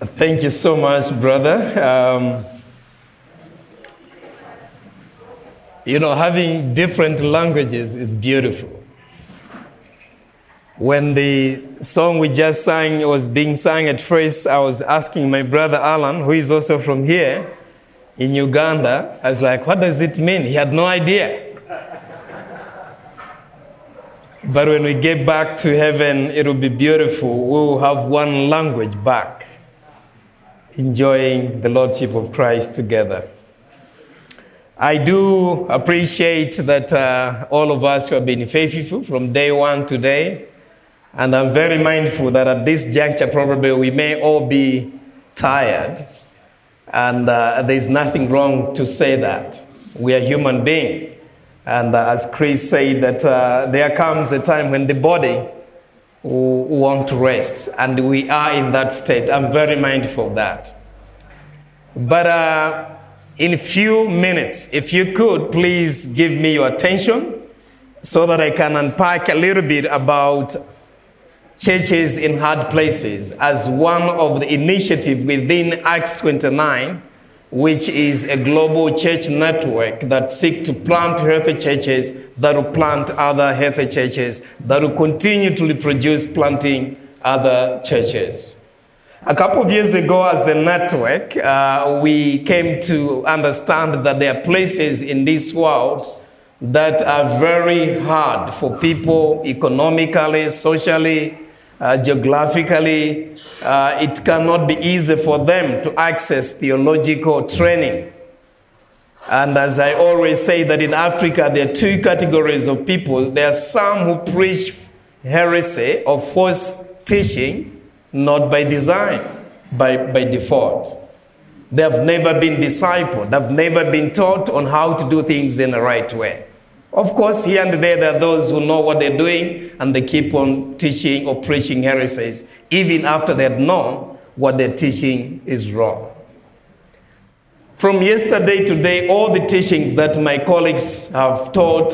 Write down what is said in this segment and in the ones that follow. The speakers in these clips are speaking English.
Thank you so much, brother. Um, you know, having different languages is beautiful. When the song we just sang was being sung at first, I was asking my brother Alan, who is also from here in Uganda, I was like, what does it mean? He had no idea. But when we get back to heaven, it will be beautiful. We will have one language back, enjoying the Lordship of Christ together. I do appreciate that uh, all of us who have been faithful from day one to today. And I'm very mindful that at this juncture, probably we may all be tired. And uh, there's nothing wrong to say that. We are human beings. And uh, as Chris said, that uh, there comes a time when the body will want to rest. And we are in that state. I'm very mindful of that. But uh, in a few minutes, if you could please give me your attention so that I can unpack a little bit about churches in hard places as one of the initiatives within Acts 29, which is a global church network that seek to plant healthy churches that will plant other healthy churches that will continue to reproduce planting other churches. A couple of years ago, as a network, uh, we came to understand that there are places in this world that are very hard for people economically, socially, uh, geographically, uh, it cannot be easy for them to access theological training. And as I always say, that in Africa there are two categories of people. There are some who preach heresy or false teaching, not by design, by, by default. They have never been discipled, they've never been taught on how to do things in the right way. Of course, here and there, there are those who know what they're doing and they keep on teaching or preaching heresies, even after they have known what they're teaching is wrong. From yesterday to today, all the teachings that my colleagues have taught,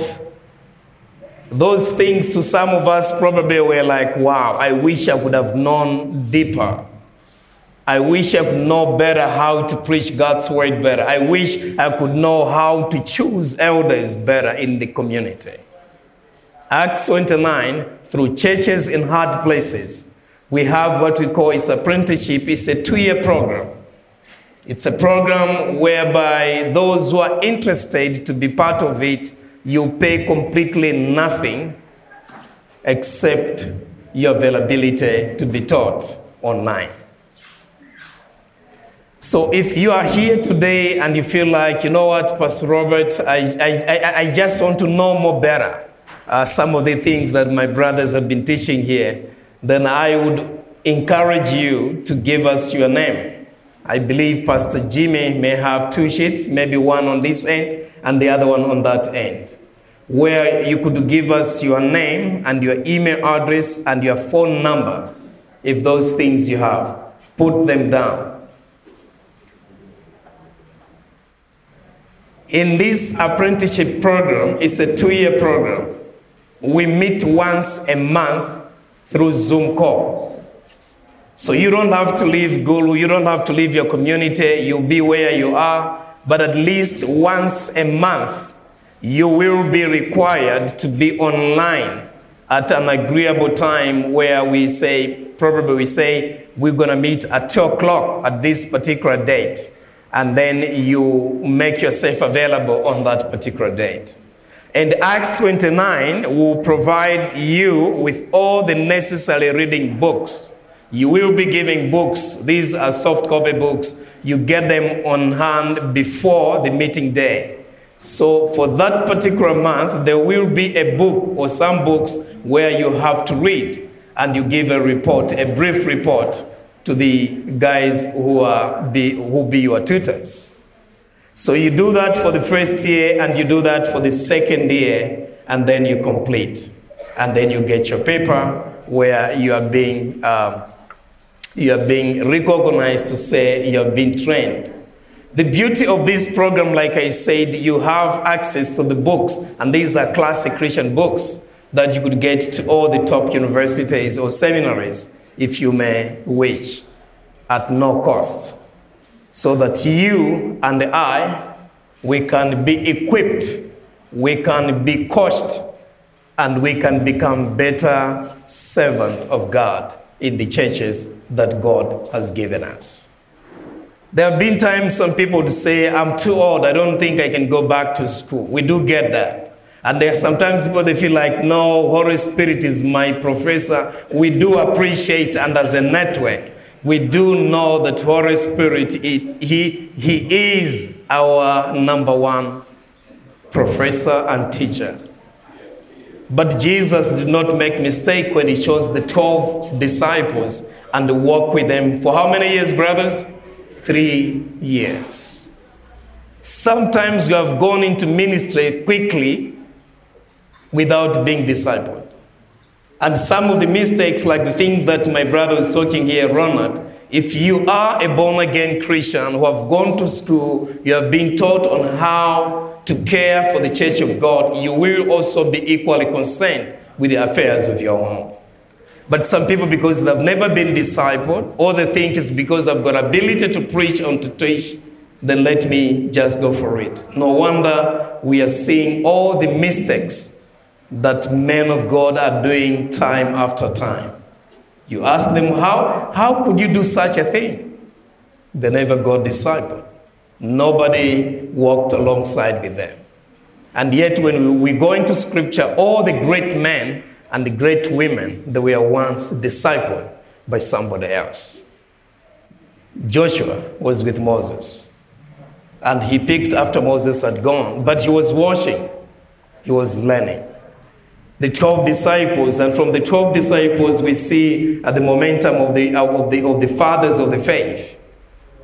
those things to some of us probably were like, wow, I wish I would have known deeper. I wish I could know better how to preach God's word better. I wish I could know how to choose elders better in the community. Acts 29, through churches in hard places, we have what we call its apprenticeship. It's a two year program. It's a program whereby those who are interested to be part of it, you pay completely nothing except your availability to be taught online. So if you are here today and you feel like, you know what, Pastor Robert, I, I, I just want to know more better uh, some of the things that my brothers have been teaching here, then I would encourage you to give us your name. I believe Pastor Jimmy may have two sheets, maybe one on this end and the other one on that end, where you could give us your name and your email address and your phone number, if those things you have. Put them down. In this apprenticeship program, it's a two year program. We meet once a month through Zoom call. So you don't have to leave Gulu, you don't have to leave your community, you'll be where you are, but at least once a month, you will be required to be online at an agreeable time where we say, probably we say, we're gonna meet at 2 o'clock at this particular date and then you make yourself available on that particular date. And Acts 29 will provide you with all the necessary reading books. You will be giving books. These are soft copy books. You get them on hand before the meeting day. So for that particular month, there will be a book or some books where you have to read and you give a report, a brief report to the guys who are be, who be your tutors. So you do that for the first year and you do that for the second year and then you complete. And then you get your paper where you are being, um, you are being recognized to say you have been trained. The beauty of this program, like I said, you have access to the books, and these are classic Christian books that you could get to all the top universities or seminaries if you may wish. at no cost so that you and I, we can be equipped, we can be coached, and we can become better servant of God in the churches that God has given us. There have been times some people would say, I'm too old, I don't think I can go back to school. We do get that. And there are sometimes people they feel like, no, Holy Spirit is my professor. We do appreciate, and as a network, we do know that Holy Spirit, he, he, he is our number one professor and teacher. But Jesus did not make mistake when he chose the 12 disciples and walked with them for how many years, brothers? Three years. Sometimes you have gone into ministry quickly without being discipled. And some of the mistakes, like the things that my brother was talking here, Ronald, if you are a born again Christian who have gone to school, you have been taught on how to care for the church of God, you will also be equally concerned with the affairs of your home. But some people, because they've never been discipled, or they think it's because I've got ability to preach and to teach, then let me just go for it. No wonder we are seeing all the mistakes that men of God are doing time after time. You ask them, how, how could you do such a thing? They never got discipled. Nobody walked alongside with them. And yet, when we go into scripture, all the great men and the great women, they were once discipled by somebody else. Joshua was with Moses, and he picked after Moses had gone, but he was watching, he was learning the 12 disciples, and from the 12 disciples, we see uh, the momentum of the, uh, of, the, of the fathers of the faith.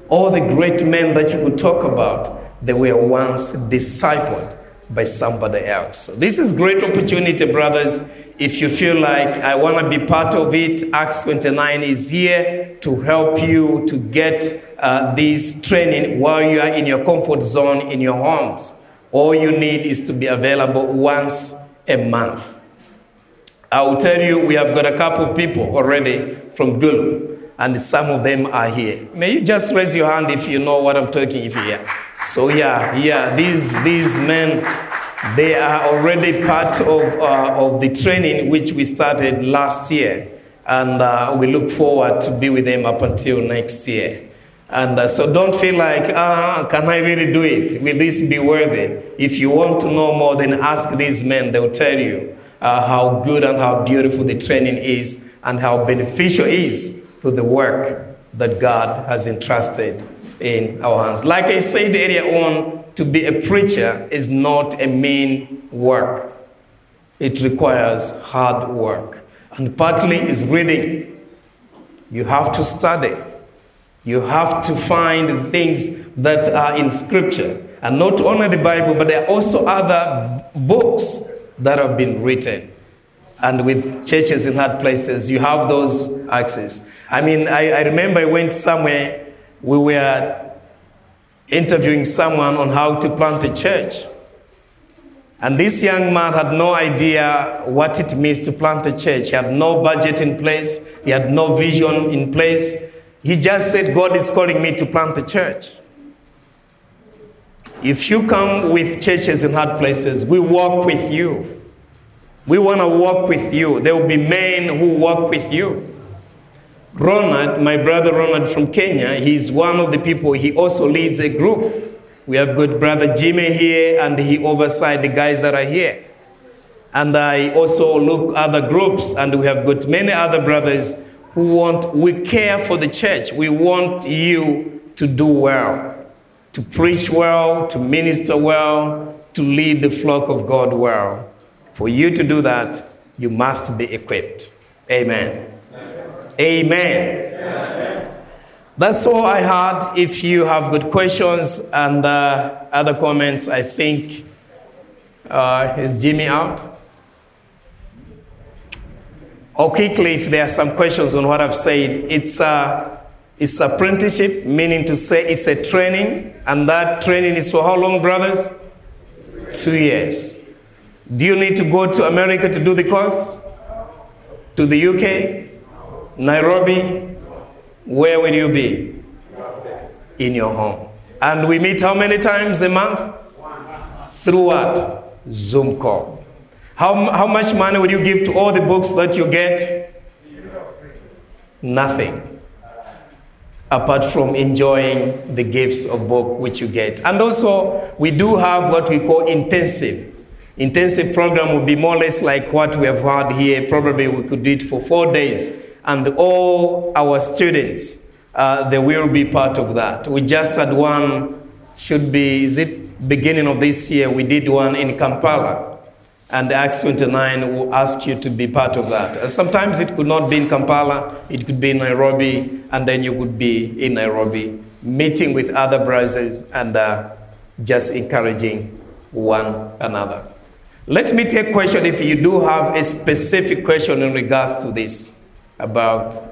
All the great men that you could talk about, they were once discipled by somebody else. So this is great opportunity, brothers. If you feel like I want to be part of it, Acts 29 is here to help you to get uh, this training while you are in your comfort zone in your homes. All you need is to be available once a month. I will tell you, we have got a couple of people already from Gulu, and some of them are here. May you just raise your hand if you know what I'm talking if you're So yeah, yeah, these these men, they are already part of uh, of the training which we started last year, and uh, we look forward to be with them up until next year. And uh, so don't feel like, ah, can I really do it? Will this be worth it? If you want to know more, then ask these men, they'll tell you uh, how good and how beautiful the training is and how beneficial it is to the work that God has entrusted in our hands. Like I said earlier on, to be a preacher is not a mean work. It requires hard work. And partly is reading. You have to study. You have to find things that are in Scripture. And not only the Bible, but there are also other books that have been written. And with churches in hard places, you have those access. I mean, I, I remember I went somewhere, we were interviewing someone on how to plant a church. And this young man had no idea what it means to plant a church. He had no budget in place, he had no vision in place. He just said, God is calling me to plant a church. If you come with churches in hard places, we walk with you. We want to walk with you. There will be men who walk with you. Ronald, my brother Ronald from Kenya, he's one of the people, he also leads a group. We have got brother Jimmy here, and he oversight the guys that are here. And I also look at other groups, and we have got many other brothers who want, we care for the church. We want you to do well to preach well, to minister well, to lead the flock of God well. For you to do that, you must be equipped. Amen. Amen. Amen. That's all I had. If you have good questions and uh, other comments, I think uh, is Jimmy out? Or quickly, if there are some questions on what I've said, it's. Uh, it's apprenticeship, meaning to say it's a training, and that training is for how long, brothers? Two years. Do you need to go to America to do the course? To the UK? Nairobi? Where will you be? In your home. And we meet how many times a month? Through what? Zoom call. How, how much money will you give to all the books that you get? Nothing. Apart from enjoying the gifts of book which you get. And also, we do have what we call intensive. Intensive program will be more or less like what we have had here. Probably we could do it for four days. And all our students, uh, they will be part of that. We just had one, should be, is it beginning of this year? We did one in Kampala and Acts 29 will ask you to be part of that. Uh, sometimes it could not be in Kampala, it could be in Nairobi, and then you would be in Nairobi, meeting with other brothers and uh, just encouraging one another. Let me take question if you do have a specific question in regards to this about